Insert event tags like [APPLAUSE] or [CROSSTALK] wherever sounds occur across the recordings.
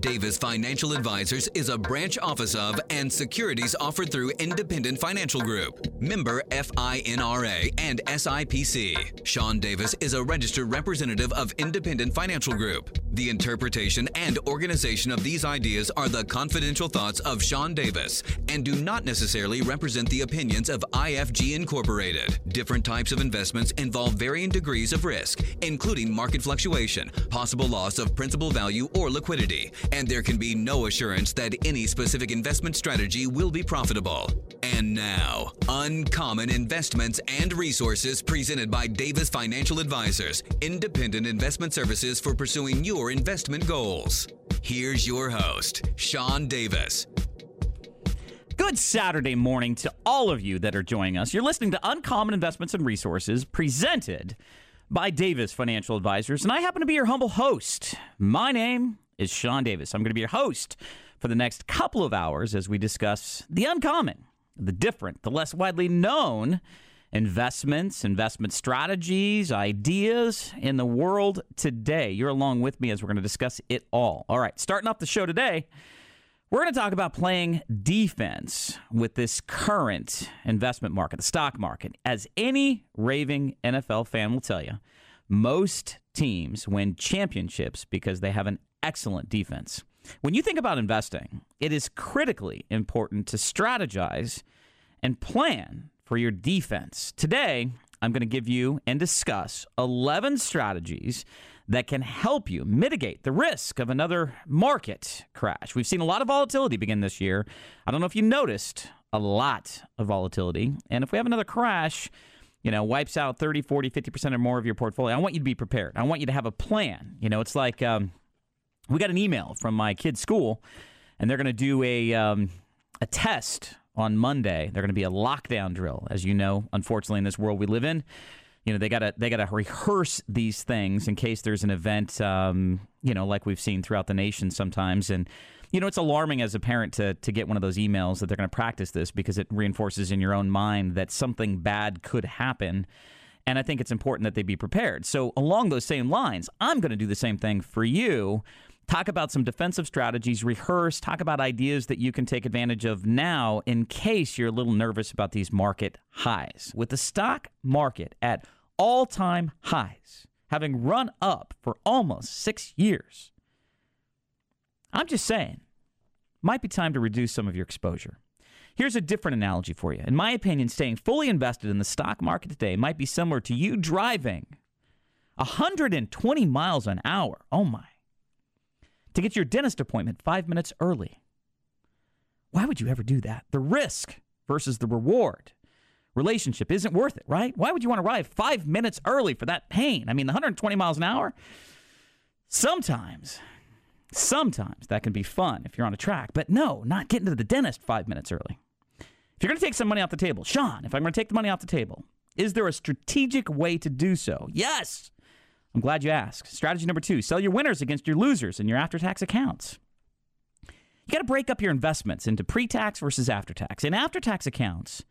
Davis Financial Advisors is a branch office of and securities offered through Independent Financial Group, member FINRA and SIPC. Sean Davis is a registered representative of Independent Financial Group. The interpretation and organization of these ideas are the confidential thoughts of Sean Davis and do not necessarily represent the opinions of IFG Incorporated. Different types of investments involve varying degrees of risk, including market fluctuation, possible loss of principal value or liquidity, and there can be no assurance that any specific investment strategy will be profitable. And now, Uncommon Investments and Resources presented by Davis Financial Advisors, independent investment services for pursuing your investment goals. Here's your host, Sean Davis. Good Saturday morning to all of you that are joining us. You're listening to Uncommon Investments and Resources presented by Davis Financial Advisors, and I happen to be your humble host. My name is Sean Davis. I'm going to be your host for the next couple of hours as we discuss the uncommon, the different, the less widely known investments, investment strategies, ideas in the world today. You're along with me as we're going to discuss it all. All right, starting off the show today. We're going to talk about playing defense with this current investment market, the stock market. As any raving NFL fan will tell you, most teams win championships because they have an excellent defense. When you think about investing, it is critically important to strategize and plan for your defense. Today, I'm going to give you and discuss 11 strategies that can help you mitigate the risk of another market crash. We've seen a lot of volatility begin this year. I don't know if you noticed a lot of volatility. And if we have another crash, you know, wipes out 30, 40, 50% or more of your portfolio, I want you to be prepared. I want you to have a plan. You know, it's like um, we got an email from my kid's school, and they're going to do a, um, a test on Monday. They're going to be a lockdown drill, as you know, unfortunately, in this world we live in you know they gotta they gotta rehearse these things in case there's an event um, you know like we've seen throughout the nation sometimes and you know it's alarming as a parent to to get one of those emails that they're going to practice this because it reinforces in your own mind that something bad could happen and I think it's important that they be prepared. So, along those same lines, I'm going to do the same thing for you talk about some defensive strategies, rehearse, talk about ideas that you can take advantage of now in case you're a little nervous about these market highs. With the stock market at all time highs, having run up for almost six years, I'm just saying, might be time to reduce some of your exposure. Here's a different analogy for you. In my opinion, staying fully invested in the stock market today might be similar to you driving 120 miles an hour. Oh my to get your dentist appointment five minutes early. Why would you ever do that? The risk versus the reward relationship isn't worth it, right? Why would you want to arrive five minutes early for that pain? I mean, the 120 miles an hour, sometimes, sometimes that can be fun if you're on a track, but no, not getting to the dentist five minutes early. If you're going to take some money off the table, Sean, if I'm going to take the money off the table, is there a strategic way to do so? Yes. I'm glad you asked. Strategy number two sell your winners against your losers in your after tax accounts. You got to break up your investments into pre tax versus after tax. In after tax accounts,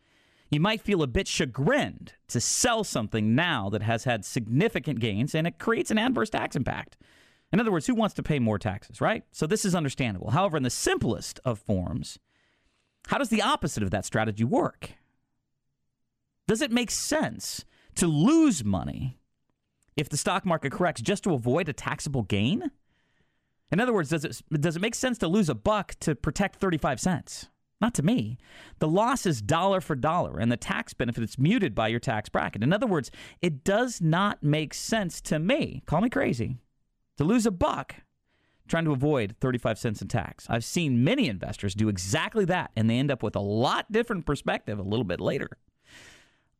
you might feel a bit chagrined to sell something now that has had significant gains and it creates an adverse tax impact. In other words, who wants to pay more taxes, right? So this is understandable. However, in the simplest of forms, how does the opposite of that strategy work? Does it make sense to lose money if the stock market corrects just to avoid a taxable gain? In other words, does it, does it make sense to lose a buck to protect 35 cents? Not to me. The loss is dollar for dollar, and the tax benefit is muted by your tax bracket. In other words, it does not make sense to me, call me crazy, to lose a buck trying to avoid 35 cents in tax. I've seen many investors do exactly that, and they end up with a lot different perspective a little bit later.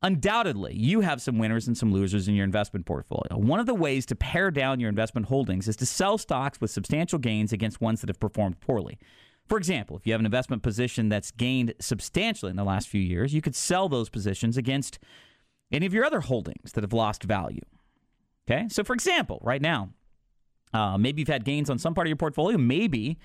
Undoubtedly, you have some winners and some losers in your investment portfolio. One of the ways to pare down your investment holdings is to sell stocks with substantial gains against ones that have performed poorly. For example, if you have an investment position that's gained substantially in the last few years, you could sell those positions against any of your other holdings that have lost value. Okay? So, for example, right now, uh, maybe you've had gains on some part of your portfolio. Maybe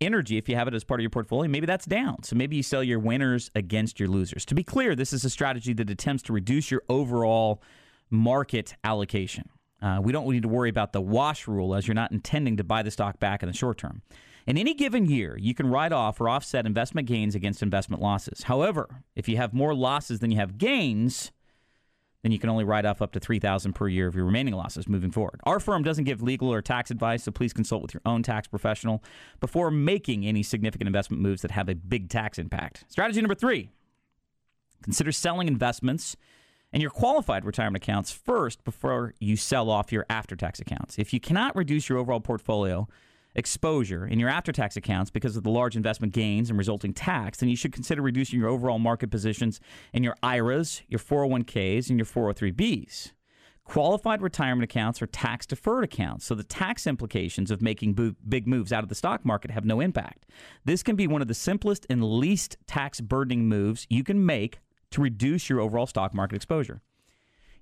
energy, if you have it as part of your portfolio, maybe that's down. So maybe you sell your winners against your losers. To be clear, this is a strategy that attempts to reduce your overall market allocation. Uh, we don't need to worry about the wash rule as you're not intending to buy the stock back in the short term. In any given year, you can write off or offset investment gains against investment losses. However, if you have more losses than you have gains, then you can only write off up to 3000 per year of your remaining losses moving forward. Our firm doesn't give legal or tax advice, so please consult with your own tax professional before making any significant investment moves that have a big tax impact. Strategy number 3. Consider selling investments and your qualified retirement accounts first before you sell off your after tax accounts. If you cannot reduce your overall portfolio exposure in your after tax accounts because of the large investment gains and resulting tax, then you should consider reducing your overall market positions in your IRAs, your 401ks, and your 403bs. Qualified retirement accounts are tax deferred accounts, so the tax implications of making bo- big moves out of the stock market have no impact. This can be one of the simplest and least tax burdening moves you can make to reduce your overall stock market exposure.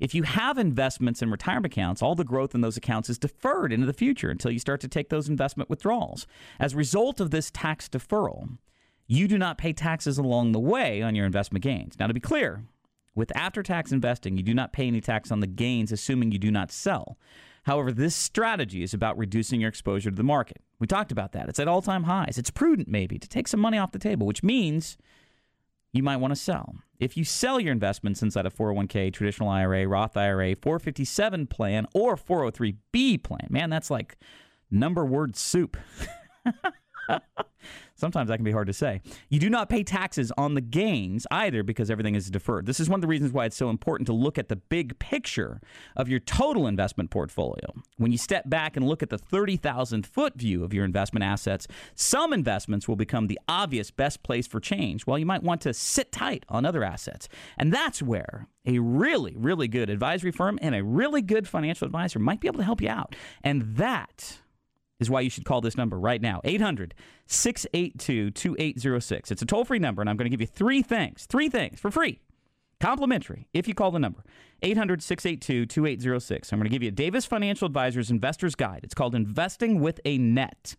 If you have investments in retirement accounts, all the growth in those accounts is deferred into the future until you start to take those investment withdrawals. As a result of this tax deferral, you do not pay taxes along the way on your investment gains. Now, to be clear, with after tax investing, you do not pay any tax on the gains, assuming you do not sell. However, this strategy is about reducing your exposure to the market. We talked about that. It's at all time highs. It's prudent, maybe, to take some money off the table, which means you might want to sell. If you sell your investments inside a 401k, traditional IRA, Roth IRA, 457 plan, or 403b plan, man, that's like number word soup. [LAUGHS] Sometimes that can be hard to say. You do not pay taxes on the gains either because everything is deferred. This is one of the reasons why it's so important to look at the big picture of your total investment portfolio. When you step back and look at the 30,000 foot view of your investment assets, some investments will become the obvious best place for change, while you might want to sit tight on other assets. And that's where a really, really good advisory firm and a really good financial advisor might be able to help you out. And that is why you should call this number right now 800 682 2806. It's a toll free number, and I'm going to give you three things, three things for free, complimentary, if you call the number 800 682 2806. I'm going to give you a Davis Financial Advisors Investor's Guide. It's called Investing with a Net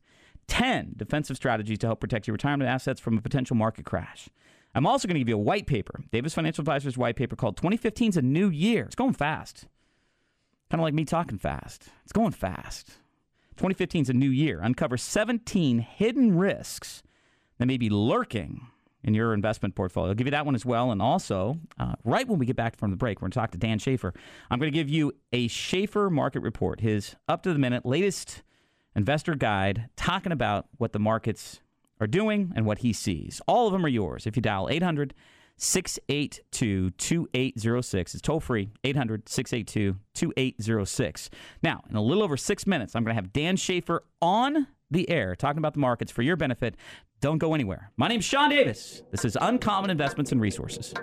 10 defensive strategies to help protect your retirement assets from a potential market crash. I'm also going to give you a white paper, Davis Financial Advisors white paper called 2015 is a New Year. It's going fast. Kind of like me talking fast. It's going fast. 2015 is a new year. Uncover 17 hidden risks that may be lurking in your investment portfolio. I'll give you that one as well. And also, uh, right when we get back from the break, we're going to talk to Dan Shaffer. I'm going to give you a Shaffer market report, his up to the minute latest investor guide, talking about what the markets are doing and what he sees. All of them are yours if you dial 800 682 2806. It's toll free, 800 682 2806. Now, in a little over six minutes, I'm going to have Dan Shaffer on the air talking about the markets for your benefit. Don't go anywhere. My name's Sean Davis. This is Uncommon Investments and Resources.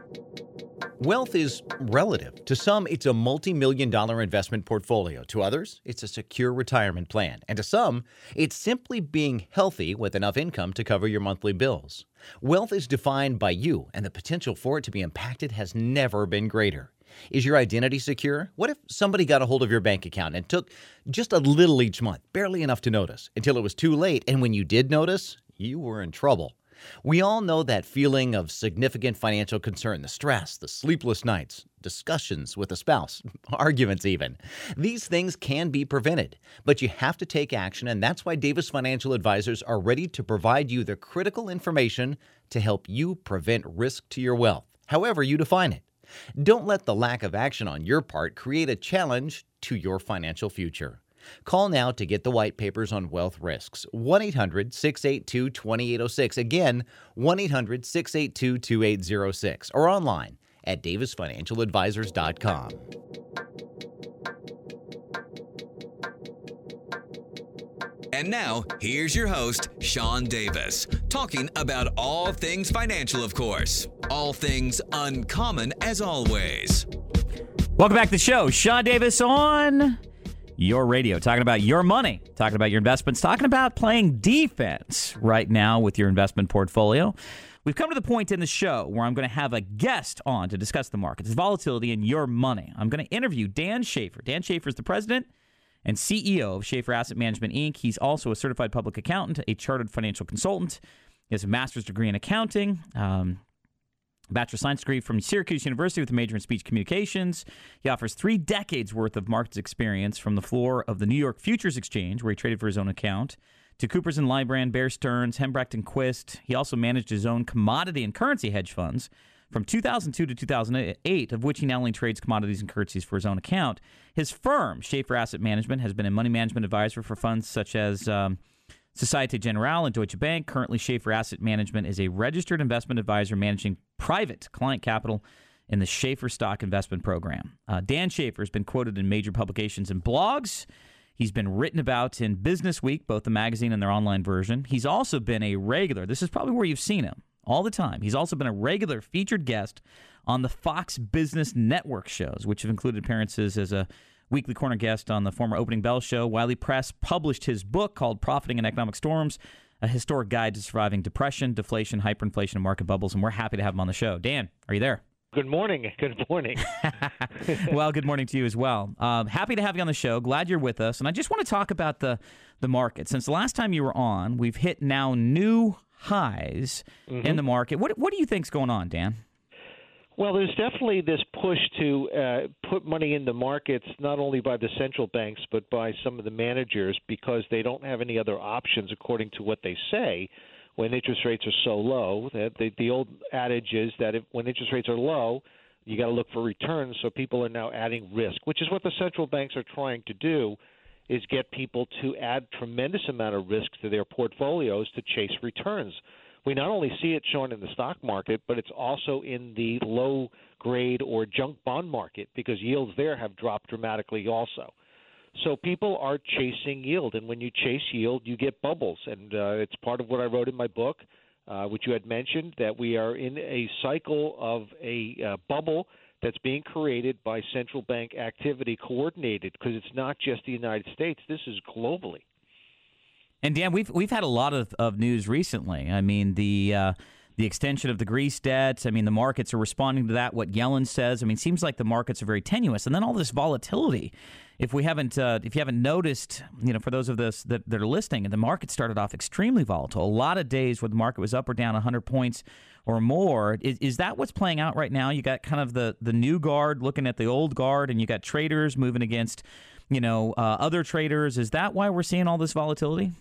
Wealth is relative. To some, it's a multi million dollar investment portfolio. To others, it's a secure retirement plan. And to some, it's simply being healthy with enough income to cover your monthly bills. Wealth is defined by you, and the potential for it to be impacted has never been greater. Is your identity secure? What if somebody got a hold of your bank account and took just a little each month, barely enough to notice, until it was too late, and when you did notice, you were in trouble? We all know that feeling of significant financial concern, the stress, the sleepless nights, discussions with a spouse, [LAUGHS] arguments even. These things can be prevented, but you have to take action, and that's why Davis Financial Advisors are ready to provide you the critical information to help you prevent risk to your wealth, however you define it. Don't let the lack of action on your part create a challenge to your financial future. Call now to get the white papers on wealth risks. 1 800 682 2806. Again, 1 800 682 2806. Or online at davisfinancialadvisors.com. And now, here's your host, Sean Davis, talking about all things financial, of course. All things uncommon, as always. Welcome back to the show. Sean Davis on your radio, talking about your money, talking about your investments, talking about playing defense right now with your investment portfolio. We've come to the point in the show where I'm going to have a guest on to discuss the markets, volatility, and your money. I'm going to interview Dan Shaffer. Dan Shaffer is the president and CEO of Shaffer Asset Management Inc. He's also a certified public accountant, a chartered financial consultant. He has a master's degree in accounting. Um, Bachelor of Science degree from Syracuse University with a major in speech communications. He offers three decades worth of markets experience from the floor of the New York Futures Exchange, where he traded for his own account, to Coopers and Lybrand, Bear Stearns, Hambrecht and Quist. He also managed his own commodity and currency hedge funds from 2002 to 2008, of which he now only trades commodities and currencies for his own account. His firm, Shaffer Asset Management, has been a money management advisor for funds such as um, Societe Generale and Deutsche Bank. Currently, Shaffer Asset Management is a registered investment advisor managing private client capital in the Shaffer Stock Investment Program. Uh, Dan Shaffer has been quoted in major publications and blogs. He's been written about in Business Week, both the magazine and their online version. He's also been a regular, this is probably where you've seen him all the time. He's also been a regular featured guest on the Fox Business Network shows, which have included appearances as a weekly corner guest on the former Opening Bell show. Wiley Press published his book called Profiting in Economic Storms, a historic guide to surviving depression, deflation, hyperinflation, and market bubbles. And we're happy to have him on the show. Dan, are you there? Good morning. [LAUGHS] Good morning. [LAUGHS] [LAUGHS] well, good morning to you as well. Um, happy to have you on the show. Glad you're with us. And I just want to talk about the the market. Since the last time you were on, we've hit now new highs mm-hmm. in the market. What what do you think's going on, Dan? Well, there's definitely this push to uh, put money in the markets, not only by the central banks, but by some of the managers, because they don't have any other options, according to what they say, when interest rates are so low. That the, the old adage is that if, when interest rates are low, you got to look for returns. So people are now adding risk, which is what the central banks are trying to do, is get people to add tremendous amount of risk to their portfolios to chase returns we not only see it shown in the stock market, but it's also in the low grade or junk bond market because yields there have dropped dramatically also. So people are chasing yield, and when you chase yield, you get bubbles, and uh, it's part of what I wrote in my book, uh, which you had mentioned that we are in a cycle of a uh, bubble that's being created by central bank activity coordinated because it's not just the United States. This is globally. And Dan, we've we've had a lot of, of news recently. I mean the uh, the extension of the Greece debt. I mean the markets are responding to that. What Yellen says. I mean, it seems like the markets are very tenuous, and then all this volatility. If we haven't, uh, if you haven't noticed, you know, for those of us that, that are listening, the market started off extremely volatile. A lot of days where the market was up or down 100 points or more. Is, is that what's playing out right now? You got kind of the the new guard looking at the old guard, and you got traders moving against, you know, uh, other traders. Is that why we're seeing all this volatility?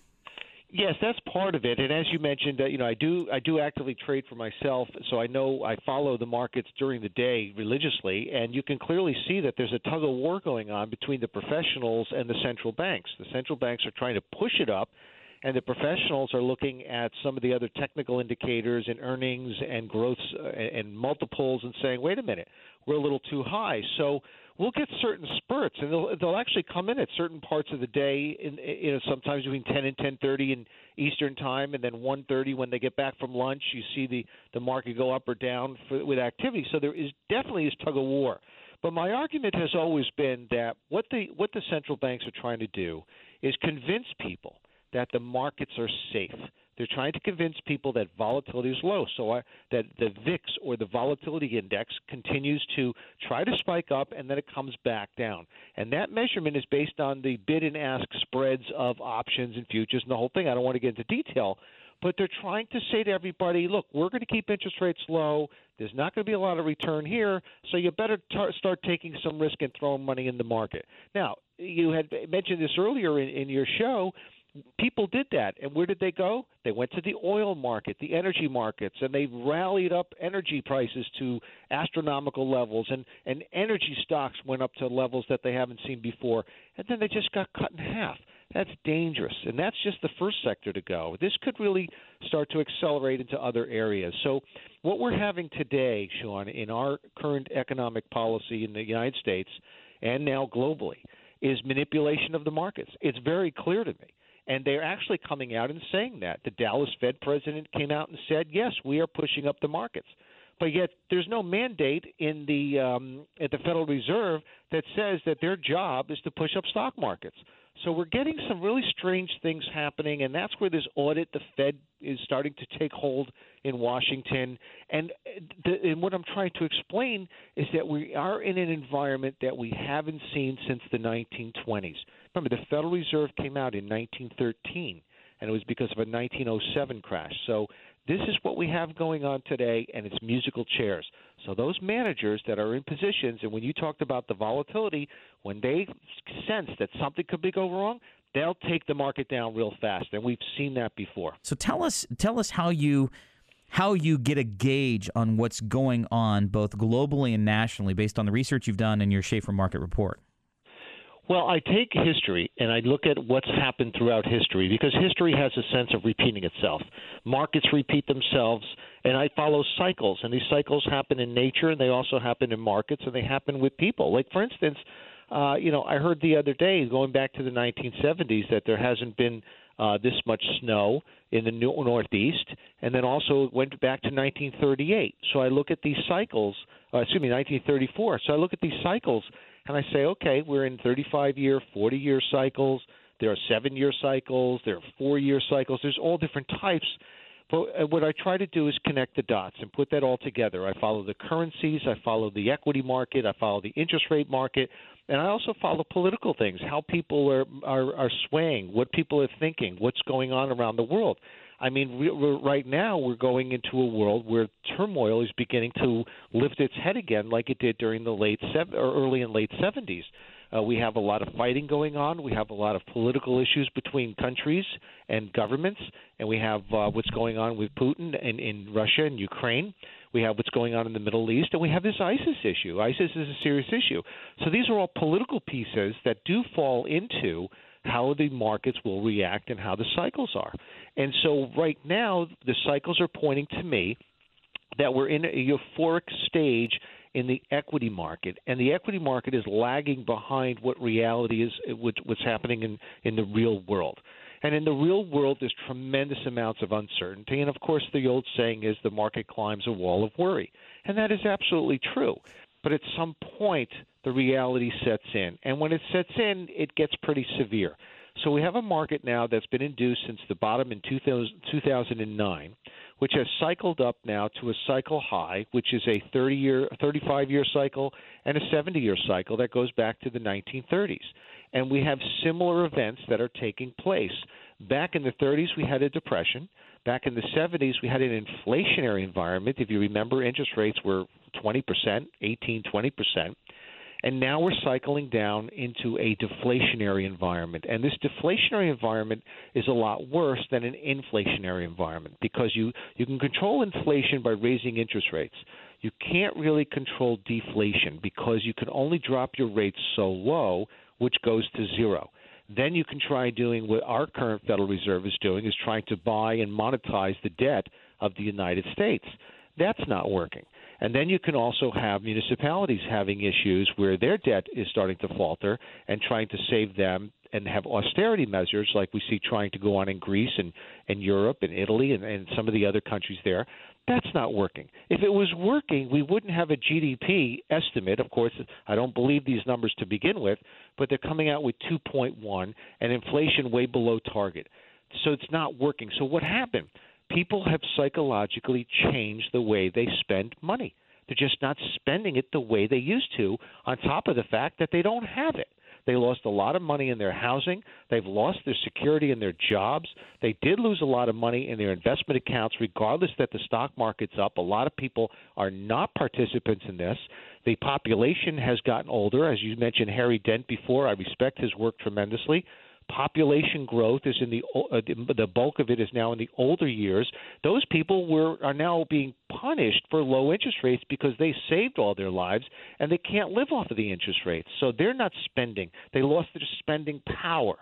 Yes, that's part of it. And as you mentioned, uh, you know, I do I do actively trade for myself, so I know I follow the markets during the day religiously, and you can clearly see that there's a tug of war going on between the professionals and the central banks. The central banks are trying to push it up, and the professionals are looking at some of the other technical indicators and earnings and growths uh, and multiples and saying, "Wait a minute, we're a little too high." So we'll get certain spurts, and they'll they'll actually come in at certain parts of the day. In you know sometimes between 10 and 10:30 in Eastern time, and then 1:30 when they get back from lunch. You see the the market go up or down for, with activity. So there is definitely is tug of war. But my argument has always been that what the what the central banks are trying to do is convince people that the markets are safe they're trying to convince people that volatility is low, so I, that the VIX or the volatility index continues to try to spike up and then it comes back down. And that measurement is based on the bid and ask spreads of options and futures and the whole thing. I don't want to get into detail, but they're trying to say to everybody, look, we're going to keep interest rates low. There's not going to be a lot of return here, so you better tar- start taking some risk and throwing money in the market. Now, you had mentioned this earlier in, in your show people did that. And where did they go? They went to the oil market, the energy markets, and they rallied up energy prices to astronomical levels. And, and energy stocks went up to levels that they haven't seen before. And then they just got cut in half. That's dangerous. And that's just the first sector to go. This could really start to accelerate into other areas. So, what we're having today, Sean, in our current economic policy in the United States and now globally, is manipulation of the markets. It's very clear to me and they're actually coming out and saying that. The Dallas Fed president came out and said, "Yes, we are pushing up the markets." But yet, there's no mandate in the um, at the Federal Reserve that says that their job is to push up stock markets. So we're getting some really strange things happening, and that's where this audit, the Fed is starting to take hold in Washington. And, the, and what I'm trying to explain is that we are in an environment that we haven't seen since the 1920s. Remember, the Federal Reserve came out in 1913, and it was because of a 1907 crash. So This is what we have going on today, and it's musical chairs. So those managers that are in positions, and when you talked about the volatility, when they sense that something could be go wrong, they'll take the market down real fast, and we've seen that before. So tell us, tell us how you how you get a gauge on what's going on both globally and nationally based on the research you've done in your Shaffer Market Report. Well, I take history and I look at what's happened throughout history because history has a sense of repeating itself. Markets repeat themselves, and I follow cycles, and these cycles happen in nature and they also happen in markets and they happen with people. Like, for instance, uh, you know, I heard the other day, going back to the 1970s, that there hasn't been uh, this much snow in the Northeast, and then also went back to 1938. So I look at these cycles, uh, excuse me, 1934. So I look at these cycles and I say, okay, we're in 35 year, 40 year cycles. There are seven year cycles. There are four year cycles. There's all different types. But uh, what I try to do is connect the dots and put that all together. I follow the currencies, I follow the equity market, I follow the interest rate market, and I also follow political things, how people are are, are swaying, what people are thinking, what's going on around the world. I mean, we, we're, right now we're going into a world where turmoil is beginning to lift its head again, like it did during the late sev- or early and late 70s. Uh, we have a lot of fighting going on. We have a lot of political issues between countries and governments, and we have uh, what's going on with Putin and in Russia and Ukraine. We have what's going on in the Middle East, and we have this ISIS issue. ISIS is a serious issue. So these are all political pieces that do fall into how the markets will react and how the cycles are. And so right now, the cycles are pointing to me that we're in a euphoric stage in the equity market, and the equity market is lagging behind what reality is, what's happening in, in the real world. And in the real world, there's tremendous amounts of uncertainty. And of course, the old saying is the market climbs a wall of worry. And that is absolutely true. But at some point, the reality sets in. And when it sets in, it gets pretty severe. So we have a market now that's been induced since the bottom in 2000, 2009, which has cycled up now to a cycle high, which is a 30 year, 35 year cycle and a 70 year cycle that goes back to the 1930s. And we have similar events that are taking place. Back in the 30s, we had a depression. Back in the 70s, we had an inflationary environment. If you remember, interest rates were 20%, 18, 20%. And now we're cycling down into a deflationary environment. And this deflationary environment is a lot worse than an inflationary environment because you, you can control inflation by raising interest rates. You can't really control deflation because you can only drop your rates so low, which goes to zero. Then you can try doing what our current Federal Reserve is doing is trying to buy and monetize the debt of the United States. That's not working. And then you can also have municipalities having issues where their debt is starting to falter and trying to save them and have austerity measures like we see trying to go on in Greece and, and Europe and Italy and, and some of the other countries there. That's not working. If it was working, we wouldn't have a GDP estimate. Of course, I don't believe these numbers to begin with, but they're coming out with 2.1 and inflation way below target. So it's not working. So what happened? people have psychologically changed the way they spend money. They're just not spending it the way they used to, on top of the fact that they don't have it. They lost a lot of money in their housing. They've lost their security in their jobs. They did lose a lot of money in their investment accounts, regardless that the stock market's up. A lot of people are not participants in this. The population has gotten older. As you mentioned Harry Dent before, I respect his work tremendously population growth is in the uh, the bulk of it is now in the older years. Those people were are now being punished for low interest rates because they saved all their lives and they can't live off of the interest rates. So they're not spending. They lost their spending power.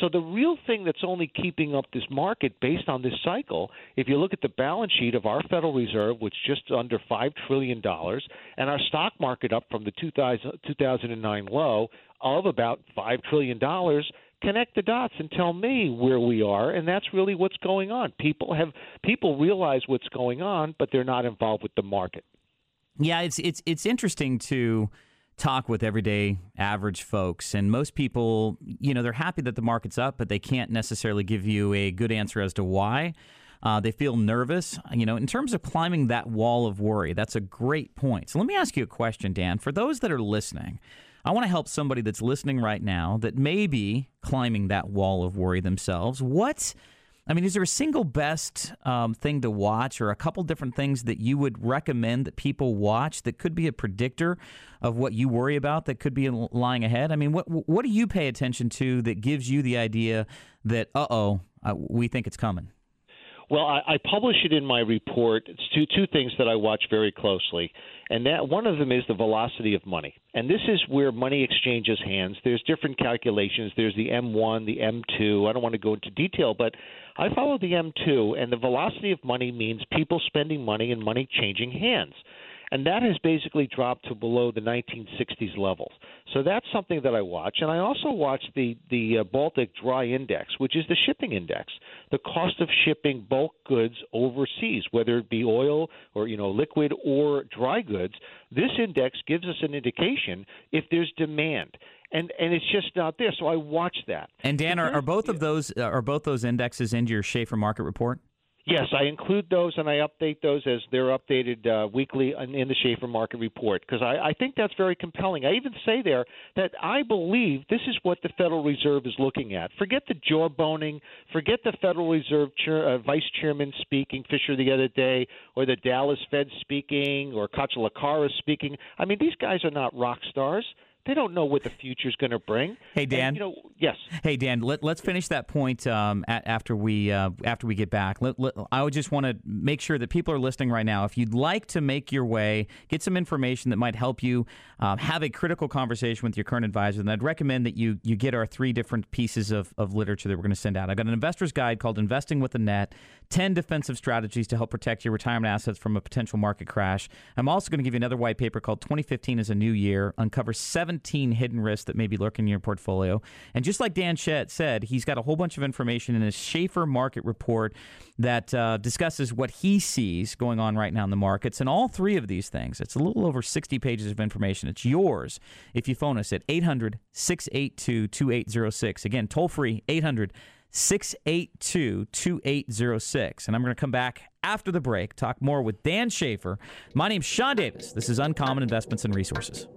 So the real thing that's only keeping up this market based on this cycle, if you look at the balance sheet of our Federal Reserve, which is just under five trillion dollars, and our stock market up from the 2000, 2009 low of about five trillion dollars, connect the dots and tell me where we are and that's really what's going on. People have people realize what's going on but they're not involved with the market. Yeah it's it's it's interesting to talk with everyday average folks and most people you know they're happy that the market's up but they can't necessarily give you a good answer as to why. Uh, they feel nervous you know. In terms of climbing that wall of worry that's a great point. So let me ask you a question dan. For those that are listening I want to help somebody that's listening right now that may be climbing that wall of worry themselves. What I mean, is there a single best um, thing to watch, or a couple different things that you would recommend that people watch that could be a predictor of what you worry about that could be lying ahead? I mean, what what do you pay attention to that gives you the idea that uh oh, we think it's coming? Well, I, I publish it in my report. It's two two things that I watch very closely, and that one of them is the velocity of money. And this is where money exchanges hands. There's different calculations. There's the M1, the M2. I don't want to go into detail, but I follow the M2, and the velocity of money means people spending money and money changing hands and that has basically dropped to below the 1960s levels. So that's something that I watch, and I also watch the the uh, Baltic Dry Index, which is the shipping index, the cost of shipping bulk goods overseas, whether it be oil or you know liquid or dry goods. This index gives us an indication if there's demand and and it's just not there. So I watch that. And Dan, are, are both of those are both those indexes into your Shaffer market report? Yes, I include those and I update those as they're updated uh, weekly in the Shaffer Market Report because I, I think that's very compelling. I even say there that I believe this is what the Federal Reserve is looking at. Forget the jawboning, forget the Federal Reserve chair, uh, Vice Chairman speaking, Fischer the other day, or the Dallas Fed speaking, or Kocherlakota speaking. I mean, these guys are not rock stars. They don't know what the future is going to bring. Hey Dan, and, you know, yes. Hey Dan, let, us finish that point um, at, after we uh, after we get back. Let, let, I would just want to make sure that people are listening right now. If you'd like to make your way, get some information that might help you um, have a critical conversation with your current advisor, then I'd recommend that you you get our three different pieces of, of literature that we're going to send out. I've got an investor's guide called "Investing with the Net: 10 Defensive Strategies to Help Protect Your Retirement Assets from a Potential Market Crash." I'm also going to give you another white paper called "2015 is a New Year: Uncover 17 Hidden risks that may be lurking in your portfolio. And just like Dan Shett said, he's got a whole bunch of information in his Shaffer market report that uh, discusses what he sees going on right now in the markets. And all three of these things, it's a little over 60 pages of information. It's yours if you phone us at 800 682 2806. Again, toll free 800 682 2806. And I'm going to come back after the break, talk more with Dan Shaffer. My name's Sean Davis. This is Uncommon Investments and Resources.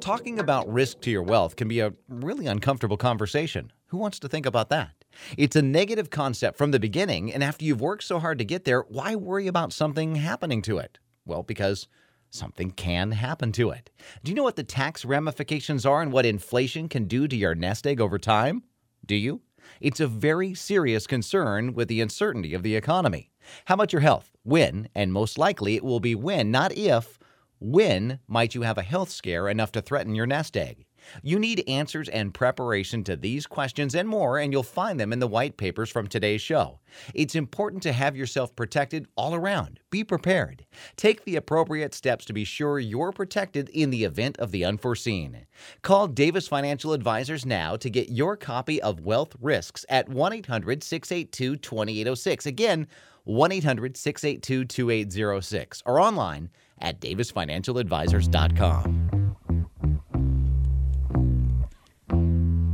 Talking about risk to your wealth can be a really uncomfortable conversation. Who wants to think about that? It's a negative concept from the beginning, and after you've worked so hard to get there, why worry about something happening to it? Well, because something can happen to it. Do you know what the tax ramifications are and what inflation can do to your nest egg over time? Do you? It's a very serious concern with the uncertainty of the economy. How about your health? When, and most likely it will be when, not if, when might you have a health scare enough to threaten your nest egg? You need answers and preparation to these questions and more, and you'll find them in the white papers from today's show. It's important to have yourself protected all around. Be prepared. Take the appropriate steps to be sure you're protected in the event of the unforeseen. Call Davis Financial Advisors now to get your copy of Wealth Risks at 1 800 682 2806. Again, 1 800 682 2806 or online at davisfinancialadvisors.com.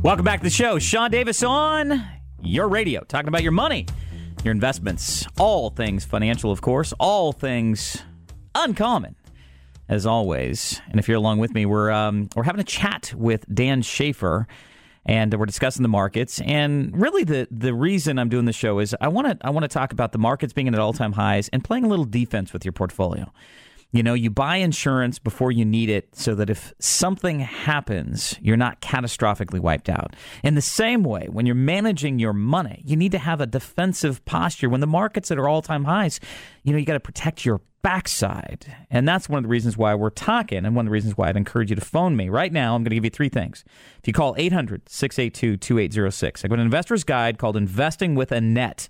Welcome back to the show. Sean Davis on your radio, talking about your money, your investments, all things financial, of course, all things uncommon, as always. And if you're along with me, we're um, we're having a chat with Dan Shaffer, and we're discussing the markets. And really, the the reason I'm doing the show is I want to I want to talk about the markets being at all time highs and playing a little defense with your portfolio. You know, you buy insurance before you need it so that if something happens, you're not catastrophically wiped out. In the same way, when you're managing your money, you need to have a defensive posture. When the market's at all time highs, you know, you got to protect your backside. And that's one of the reasons why we're talking and one of the reasons why I'd encourage you to phone me. Right now, I'm going to give you three things. If you call 800 682 2806, I got an investor's guide called Investing with a Net.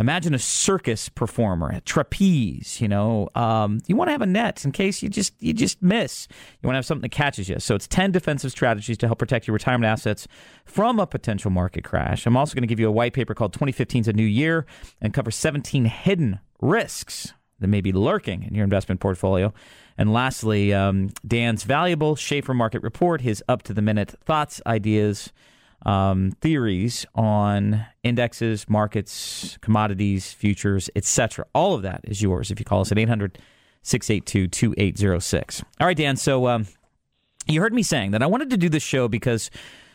Imagine a circus performer, a trapeze. You know, um, you want to have a net in case you just you just miss. You want to have something that catches you. So it's ten defensive strategies to help protect your retirement assets from a potential market crash. I'm also going to give you a white paper called 2015 is a New Year and cover 17 hidden risks that may be lurking in your investment portfolio. And lastly, um, Dan's valuable Shaffer Market Report, his up to the minute thoughts, ideas um, theories on indexes, markets, commodities, futures, etc. All of that is yours if you call us at 800 682 2806. All right, Dan. So um, you heard me saying that I wanted to do this show because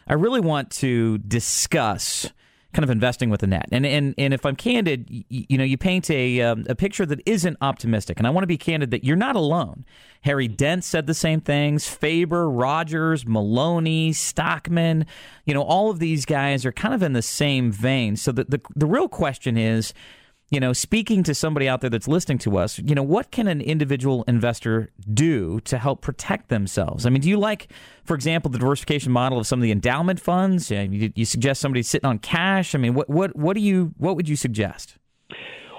I really want to discuss kind of investing with the net. And and and if I'm candid, you, you know, you paint a um, a picture that isn't optimistic. And I want to be candid that you're not alone. Harry Dent said the same things. Faber, Rogers, Maloney, Stockman, you know, all of these guys are kind of in the same vein. So the the, the real question is you know, speaking to somebody out there that's listening to us, you know, what can an individual investor do to help protect themselves? I mean, do you like, for example, the diversification model of some of the endowment funds? You, suggest somebody sitting on cash. I mean, what what what do you what would you suggest?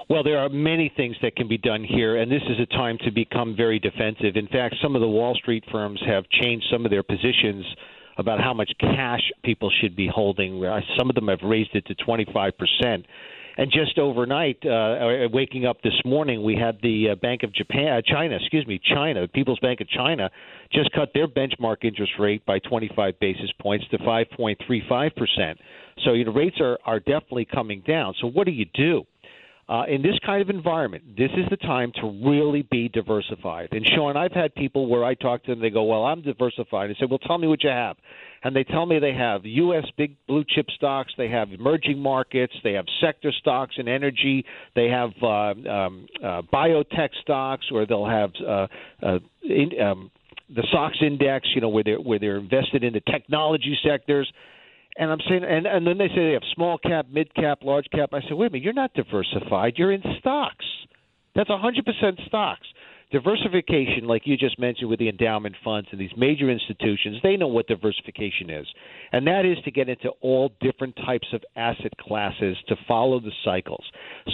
Well, there are many things that can be done here, and this is a time to become very defensive. In fact, some of the Wall Street firms have changed some of their positions about how much cash people should be holding. Some of them have raised it to 25 percent and just overnight, uh, waking up this morning, we had the uh, Bank of Japan, uh, China, excuse me, China, the People's Bank of China, just cut their benchmark interest rate by 25 basis points to 5.35 percent. So you know rates are are definitely coming down. So what do you do? Uh, in this kind of environment, this is the time to really be diversified. And Sean, I've had people where I talk to them, they go, "Well, I'm diversified." I say, "Well, tell me what you have." And they tell me they have U.S. big blue chip stocks, they have emerging markets, they have sector stocks in energy, they have uh, um, uh, biotech stocks, or they'll have uh, uh, in, um, the SOX index, you know, where they're where they're invested in the technology sectors. And I'm saying, and, and then they say they have small cap, mid cap, large cap. I say, wait a minute, you're not diversified. You're in stocks. That's 100% stocks. Diversification, like you just mentioned with the endowment funds and these major institutions, they know what diversification is. And that is to get into all different types of asset classes to follow the cycles.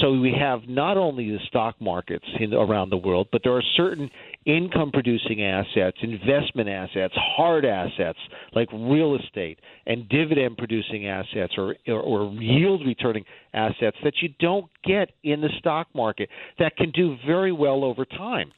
So we have not only the stock markets in, around the world, but there are certain income producing assets, investment assets, hard assets like real estate, and dividend producing assets or, or, or yield returning assets that you don't get in the stock market that can do very well over time.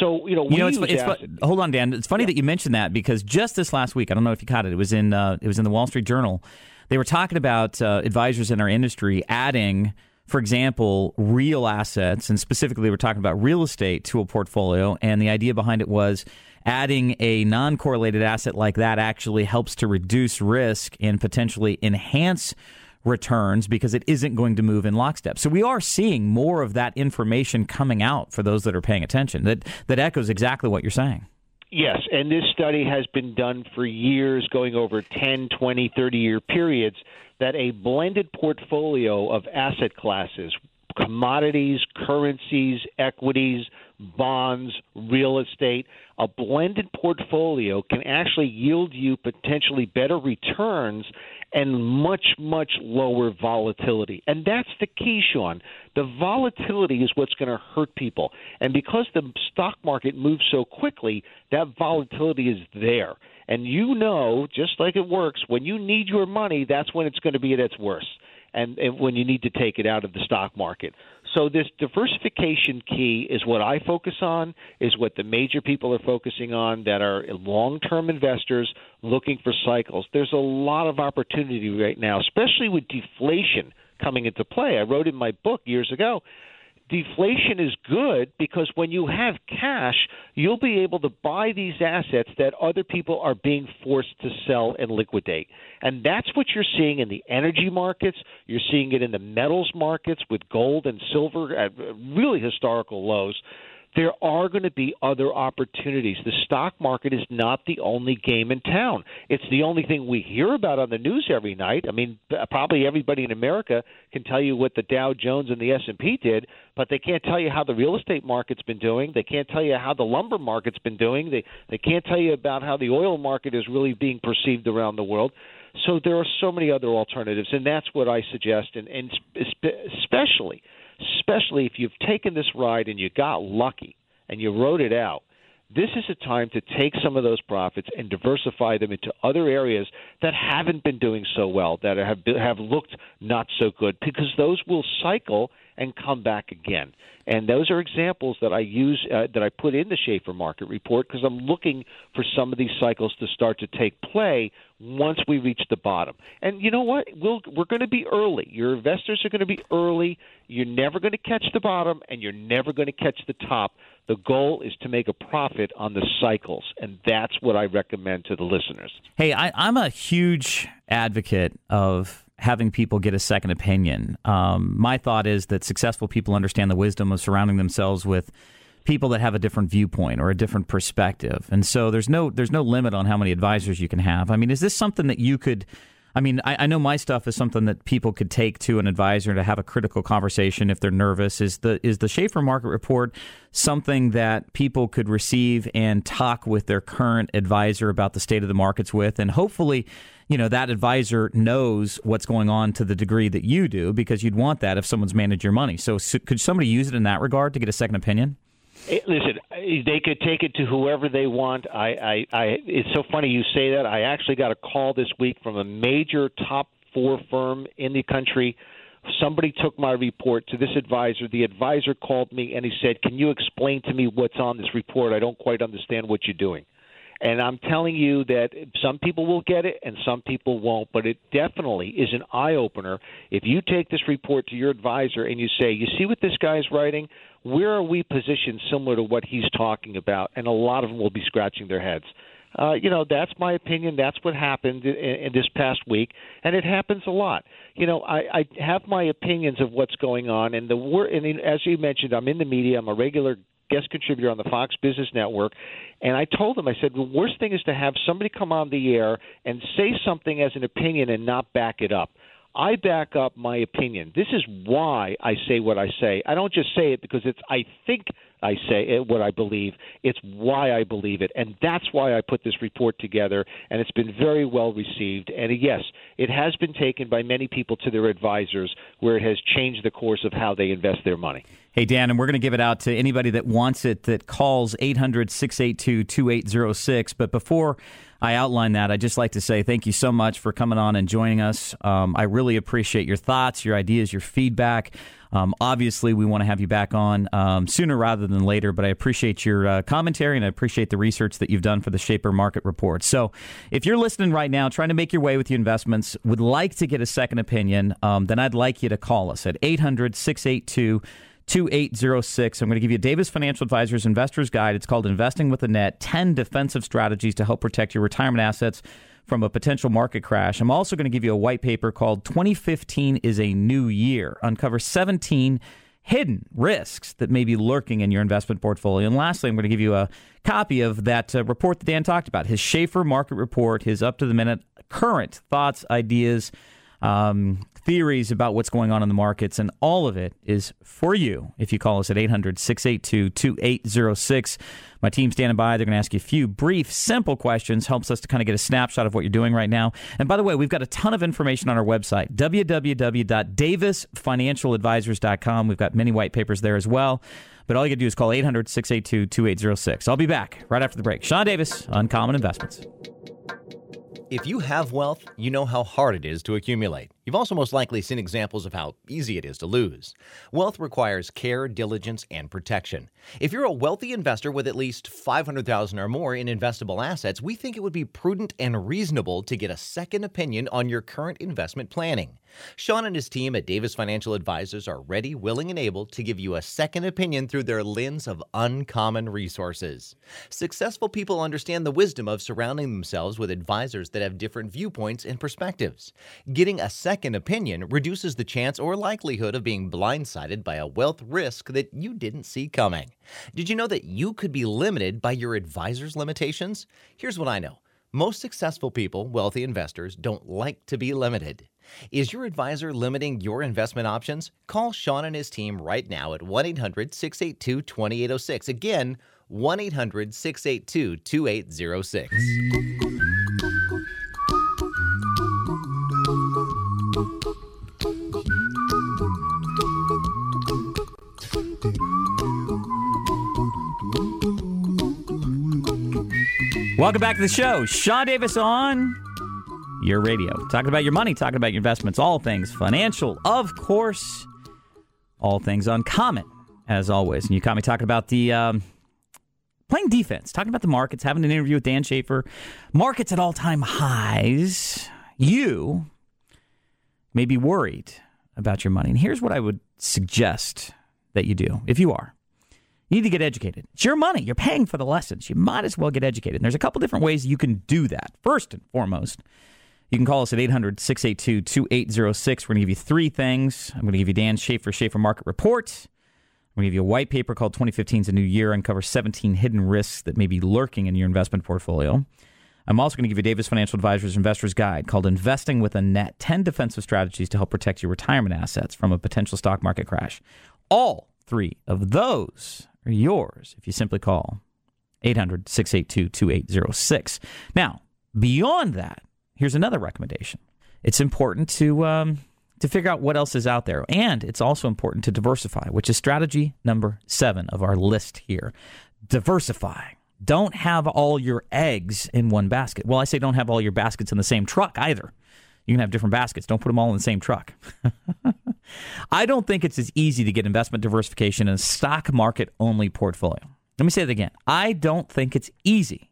So you know, you know, it's, it's fu- hold on, Dan. It's funny yeah. that you mentioned that because just this last week, I don't know if you caught it. It was in uh, it was in the Wall Street Journal. They were talking about uh, advisors in our industry adding for example, real assets, and specifically, we're talking about real estate to a portfolio. And the idea behind it was adding a non correlated asset like that actually helps to reduce risk and potentially enhance returns because it isn't going to move in lockstep. So we are seeing more of that information coming out for those that are paying attention. That that echoes exactly what you're saying. Yes, and this study has been done for years, going over 10, 20, 30 year periods, that a blended portfolio of asset classes, commodities, currencies, equities, bonds, real estate, a blended portfolio can actually yield you potentially better returns and much, much lower volatility. And that's the key, Sean. The volatility is what's going to hurt people. And because the stock market moves so quickly, that volatility is there. And you know, just like it works, when you need your money, that's when it's going to be at its worst. And, and when you need to take it out of the stock market. So this diversification key is what I focus on, is what the major people are focusing on that are long-term investors looking for cycles. There's a lot of opportunity right now, especially with deflation coming into play. I wrote in my book years ago deflation is good because when you have cash, you'll be able to buy these assets that other people are being forced to sell and liquidate. And that's what you're seeing in the energy markets. You're seeing it in the metals markets with gold and silver at really historical lows there are going to be other opportunities. The stock market is not the only game in town. It's the only thing we hear about on the news every night. I mean, probably everybody in America can tell you what the Dow Jones and the S&P did, but they can't tell you how the real estate market's been doing. They can't tell you how the lumber market's been doing. They they can't tell you about how the oil market is really being perceived around the world. So there are so many other alternatives, and that's what I suggest, and, and especially – especially if you've taken this ride and you got lucky and you wrote it out. This is a time to take some of those profits and diversify them into other areas that haven't been doing so well, that have have looked not so good, because those will cycle and come back again. And those are examples that I use uh, that I put in the Shaffer Market Report because I'm looking for some of these cycles to start to take play once we reach the bottom. And you know what? We'll, we're going to be early. Your investors are going to be early. You're never going to catch the bottom, and you're never going to catch the top. The goal is to make a profit on the cycles, and that's what I recommend to the listeners. Hey, I, I'm a huge advocate of having people get a second opinion. Um, my thought is that successful people understand the wisdom of surrounding themselves with people that have a different viewpoint or a different perspective. And so there's no there's no limit on how many advisors you can have. I mean, is this something that you could I mean, I, I, know my stuff is something that people could take to an advisor to have a critical conversation if they're nervous. Is the is the Shaffer Market Report something that people could receive and talk with their current advisor about the state of the markets with, and hopefully, you know, that advisor knows what's going on to the degree that you do, because you'd want that if someone's managed your money. So, so could somebody use it in that regard to get a second opinion? Eh, listen, eh, they could take it to whoever they want. I, I, I, it's so funny you say that. I actually got a call this week from a major top four firm in the country. Somebody took my report to this advisor. The advisor called me and he said, "Can you explain to me what's on this report? I don't quite understand what you're doing." And I'm telling you that some people will get it and some people won't, but it definitely is an eye opener. If you take this report to your advisor and you say, You see what this guy's writing? Where are we positioned similar to what he's talking about? And a lot of them will be scratching their heads. Uh, you know, that's my opinion. That's what happened in, in this past week, and it happens a lot. You know, I, I have my opinions of what's going on, and the wor- and as you mentioned, I'm in the media. I'm a regular guest contributor on the Fox Business Network, and I told them, I said, the worst thing is to have somebody come on the air and say something as an opinion and not back it up. I back up my opinion. This is why I say what I say. I don't just say it because it's I think I say it, what I believe. It's why I believe it, and that's why I put this report together. And it's been very well received. And yes, it has been taken by many people to their advisors, where it has changed the course of how they invest their money. Hey, Dan, and we're going to give it out to anybody that wants it that calls 800 682 2806. But before I outline that, I'd just like to say thank you so much for coming on and joining us. Um, I really appreciate your thoughts, your ideas, your feedback. Um, obviously, we want to have you back on um, sooner rather than later, but I appreciate your uh, commentary and I appreciate the research that you've done for the Shaffer Market Report. So, if you're listening right now, trying to make your way with your investments, would like to get a second opinion, um, then I'd like you to call us at 800 682 2806. I'm going to give you Davis Financial Advisors Investor's Guide. It's called Investing with a Net 10 Defensive Strategies to Help Protect Your Retirement Assets from a Potential Market Crash. I'm also going to give you a white paper called 2015 is a New Year. Uncover 17 hidden risks that may be lurking in your investment portfolio. And lastly, I'm going to give you a copy of that uh, report that Dan talked about his Shaffer Market Report, his up to the minute current thoughts, ideas, um, theories about what's going on in the markets, and all of it is for you if you call us at 800 682 2806. My team's standing by. They're going to ask you a few brief, simple questions. Helps us to kind of get a snapshot of what you're doing right now. And by the way, we've got a ton of information on our website, www.davisfinancialadvisors.com. We've got many white papers there as well. But all you got to do is call 800 682 2806. I'll be back right after the break. Sean Davis, Uncommon Investments. If you have wealth, you know how hard it is to accumulate. You've also most likely seen examples of how easy it is to lose. Wealth requires care, diligence, and protection. If you're a wealthy investor with at least 500,000 or more in investable assets, we think it would be prudent and reasonable to get a second opinion on your current investment planning. Sean and his team at Davis Financial Advisors are ready, willing, and able to give you a second opinion through their lens of uncommon resources. Successful people understand the wisdom of surrounding themselves with advisors that have different viewpoints and perspectives. Getting a second opinion reduces the chance or likelihood of being blindsided by a wealth risk that you didn't see coming. Did you know that you could be limited by your advisor's limitations? Here's what I know. Most successful people, wealthy investors, don't like to be limited. Is your advisor limiting your investment options? Call Sean and his team right now at 1 800 682 2806. Again, 1 800 682 2806. Welcome back to the show. Sean Davis on your radio. Talking about your money, talking about your investments, all things financial, of course, all things uncommon, as always. And you caught me talking about the um, playing defense, talking about the markets, having an interview with Dan Shaffer. Markets at all time highs. You may be worried about your money. And here's what I would suggest that you do if you are. You need to get educated. It's your money. You're paying for the lessons. You might as well get educated. And there's a couple different ways you can do that. First and foremost, You can call us at 800 682 2806. We're going to give you three things. I'm going to give you Dan Shaffer, Shaffer Market Report. I'm going to give you a white paper called 2015 is a New Year, uncover 17 hidden risks that may be lurking in your investment portfolio. I'm also going to give you Davis Financial Advisors Investor's Guide called Investing with a Net 10 Defensive Strategies to Help Protect Your Retirement Assets from a Potential Stock Market Crash. All three of those are yours if you simply call 800 682 2806. Now, beyond that, here's another recommendation. It's important to um, to figure out what else is out there, and it's also important to diversify, which is strategy number seven of our list here. Diversify. Don't have all your eggs in one basket. Well, I say don't have all your baskets in the same truck either. You can have different baskets. Don't put them all in the same truck. [LAUGHS] I don't think it's as easy to get investment diversification in a stock market only portfolio. Let me say that again. I don't think it's easy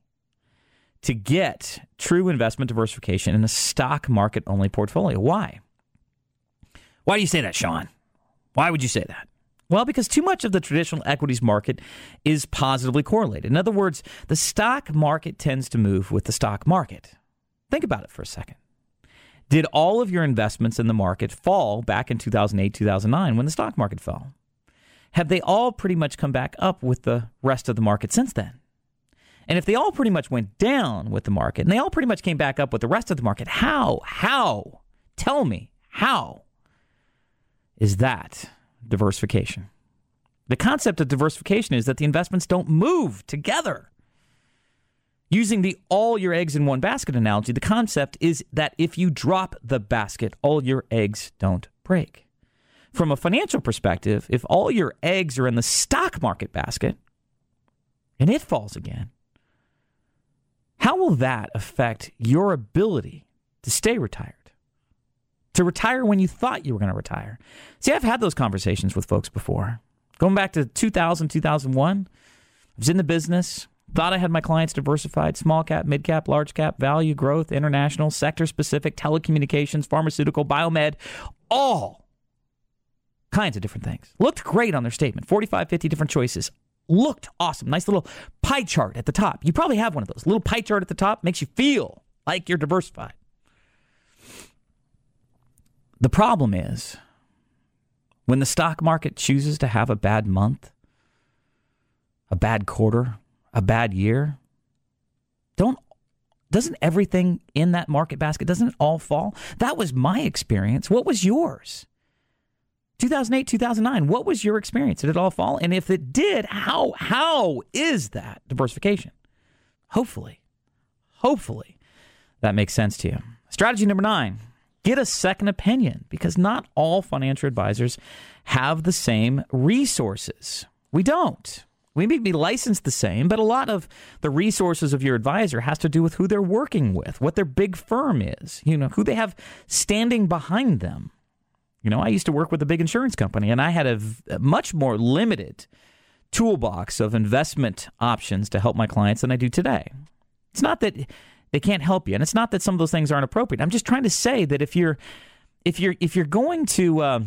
to get true investment diversification in a stock market only portfolio. Why? Why do you say that, Sean? Why would you say that? Well, because too much of the traditional equities market is positively correlated. In other words, the stock market tends to move with the stock market. Think about it for a second. Did all of your investments in the market fall back in 2008, 2009 when the stock market fell? Have they all pretty much come back up with the rest of the market since then? And if they all pretty much went down with the market and they all pretty much came back up with the rest of the market, how, how, tell me, how is that diversification? The concept of diversification is that the investments don't move together. Using the all your eggs in one basket analogy, the concept is that if you drop the basket, all your eggs don't break. From a financial perspective, if all your eggs are in the stock market basket and it falls again, how will that affect your ability to stay retired? To retire when you thought you were going to retire? See, I've had those conversations with folks before. Going back to 2000, 2001, I was in the business, thought I had my clients diversified small cap, mid cap, large cap, value, growth, international, sector specific, telecommunications, pharmaceutical, biomed, all kinds of different things. Looked great on their statement 45, 50 different choices looked awesome. Nice little pie chart at the top. You probably have one of those. Little pie chart at the top makes you feel like you're diversified. The problem is when the stock market chooses to have a bad month, a bad quarter, a bad year, don't doesn't everything in that market basket doesn't it all fall? That was my experience. What was yours? 2008, 2009, what was your experience? Did it all fall? And if it did, how how is that diversification? Hopefully, hopefully that makes sense to you. Strategy number 9, get a second opinion because not all financial advisors have the same resources. We don't. We may be licensed the same, but a lot of the resources of your advisor has to do with who they're working with, what their big firm is, you know, who they have standing behind them. You know, I used to work with a big insurance company, and I had a, a much more limited toolbox of investment options to help my clients than I do today. It's not that they can't help you, and it's not that some of those things aren't appropriate. I'm just trying to say that if you're if you're if you're going to uh,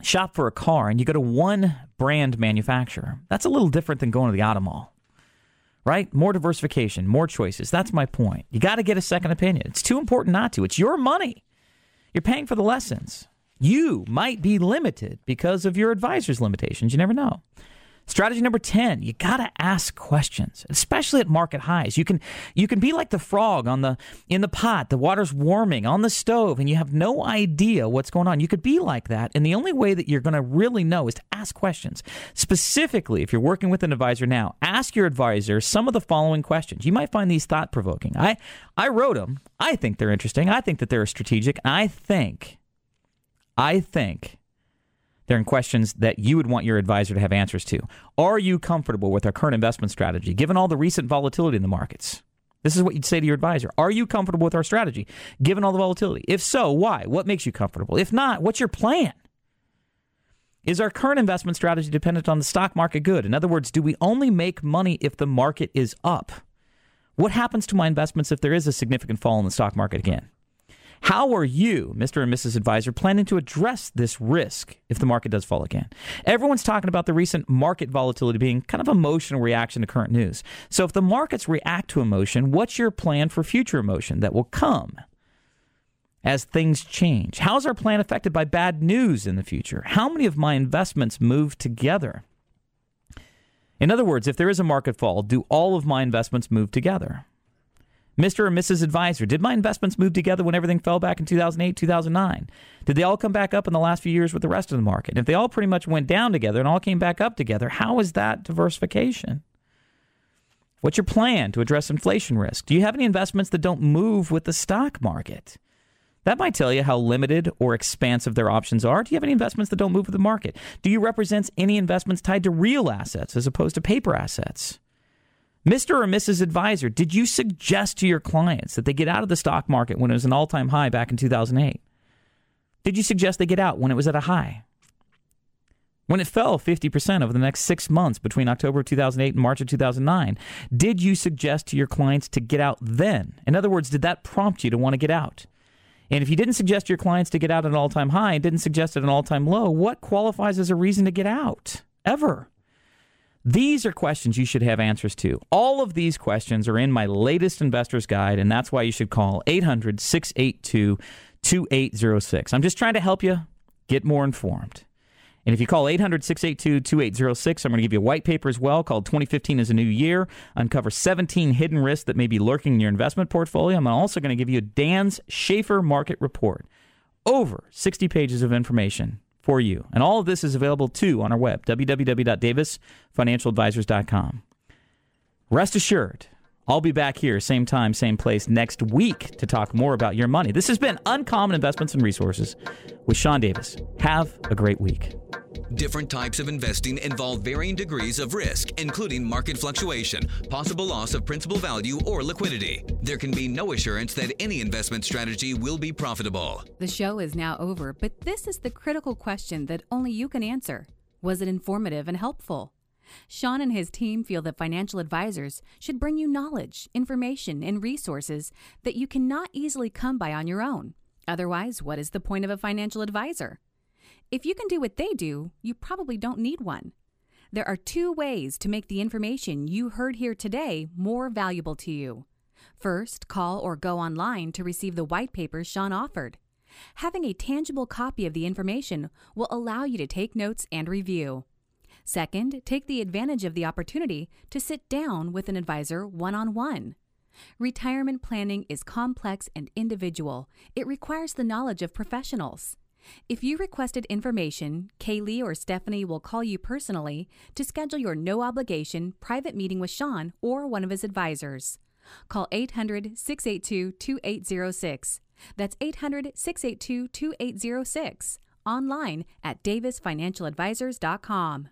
shop for a car and you go to one brand manufacturer, that's a little different than going to the auto mall right? More diversification, more choices. That's my point. You got to get a second opinion. It's too important not to. It's your money. You're paying for the lessons you might be limited because of your advisor's limitations. You never know. Strategy number 10, you got to ask questions, especially at market highs. You can you can be like the frog on the in the pot, the water's warming on the stove and you have no idea what's going on. You could be like that, and the only way that you're going to really know is to ask questions. Specifically, if you're working with an advisor now, ask your advisor some of the following questions. You might find these thought-provoking. I I wrote them. I think they're interesting. I think that they're strategic. I think I think they're in questions that you would want your advisor to have answers to. Are you comfortable with our current investment strategy, given all the recent volatility in the markets? This is what you'd say to your advisor. Are you comfortable with our strategy, given all the volatility? If so, why? What makes you comfortable? If not, what's your plan? Is our current investment strategy dependent on the stock market good? In other words, do we only make money if the market is up? What happens to my investments if there is a significant fall in the stock market again? How are you, Mr. and Mrs. Advisor, planning to address this risk if the market does fall again? Everyone's talking about the recent market volatility being kind of emotional reaction to current news. So if the markets react to emotion, what's your plan for future emotion that will come as things change? How is our plan affected by bad news in the future? How many of my investments move together? In other words, if there is a market fall, do all of my investments move together? Mr. or Mrs. Advisor, did my investments move together when everything fell back in 2008, 2009? Did they all come back up in the last few years with the rest of the market? If they all pretty much went down together and all came back up together, how is that diversification? What's your plan to address inflation risk? Do you have any investments that don't move with the stock market? That might tell you how limited or expansive their options are. Do you have any investments that don't move with the market? Do you represent any investments tied to real assets as opposed to paper assets? Mr. or Mrs. Advisor, did you suggest to your clients that they get out of the stock market when it was an all time high back in 2008? Did you suggest they get out when it was at a high? When it fell 50% over the next six months between October of 2008 and March of 2009, did you suggest to your clients to get out then? In other words, did that prompt you to want to get out? And if you didn't suggest your clients to get out at an all time high and didn't suggest at an all time low, what qualifies as a reason to get out? Ever? These are questions you should have answers to. All of these questions are in my latest investor's guide, and that's why you should call 800 682 2806. I'm just trying to help you get more informed. And if you call 800 682 2806, I'm going to give you a white paper as well called 2015 is a New Year. Uncover 17 hidden risks that may be lurking in your investment portfolio. I'm also going to give you Dan's Shaffer Market Report. Over 60 pages of information for you. And all of this is available too on our web, www.davisfinancialadvisors.com. Rest assured, I'll be back here, same time, same place next week to talk more about your money. This has been Uncommon Investments and Resources with Sean Davis. Have a great week. Different types of investing involve varying degrees of risk, including market fluctuation, possible loss of principal value, or liquidity. There can be no assurance that any investment strategy will be profitable. The show is now over, but this is the critical question that only you can answer Was it informative and helpful? Sean and his team feel that financial advisors should bring you knowledge, information, and resources that you cannot easily come by on your own. Otherwise, what is the point of a financial advisor? If you can do what they do, you probably don't need one. There are two ways to make the information you heard here today more valuable to you. First, call or go online to receive the white papers Sean offered. Having a tangible copy of the information will allow you to take notes and review. Second, take the advantage of the opportunity to sit down with an advisor one on one. Retirement planning is complex and individual. It requires the knowledge of professionals. If you requested information, Kaylee or Stephanie will call you personally to schedule your no obligation private meeting with Sean or one of his advisors. Call 800 682 2806. That's 800 682 2806. Online at davisfinancialadvisors.com.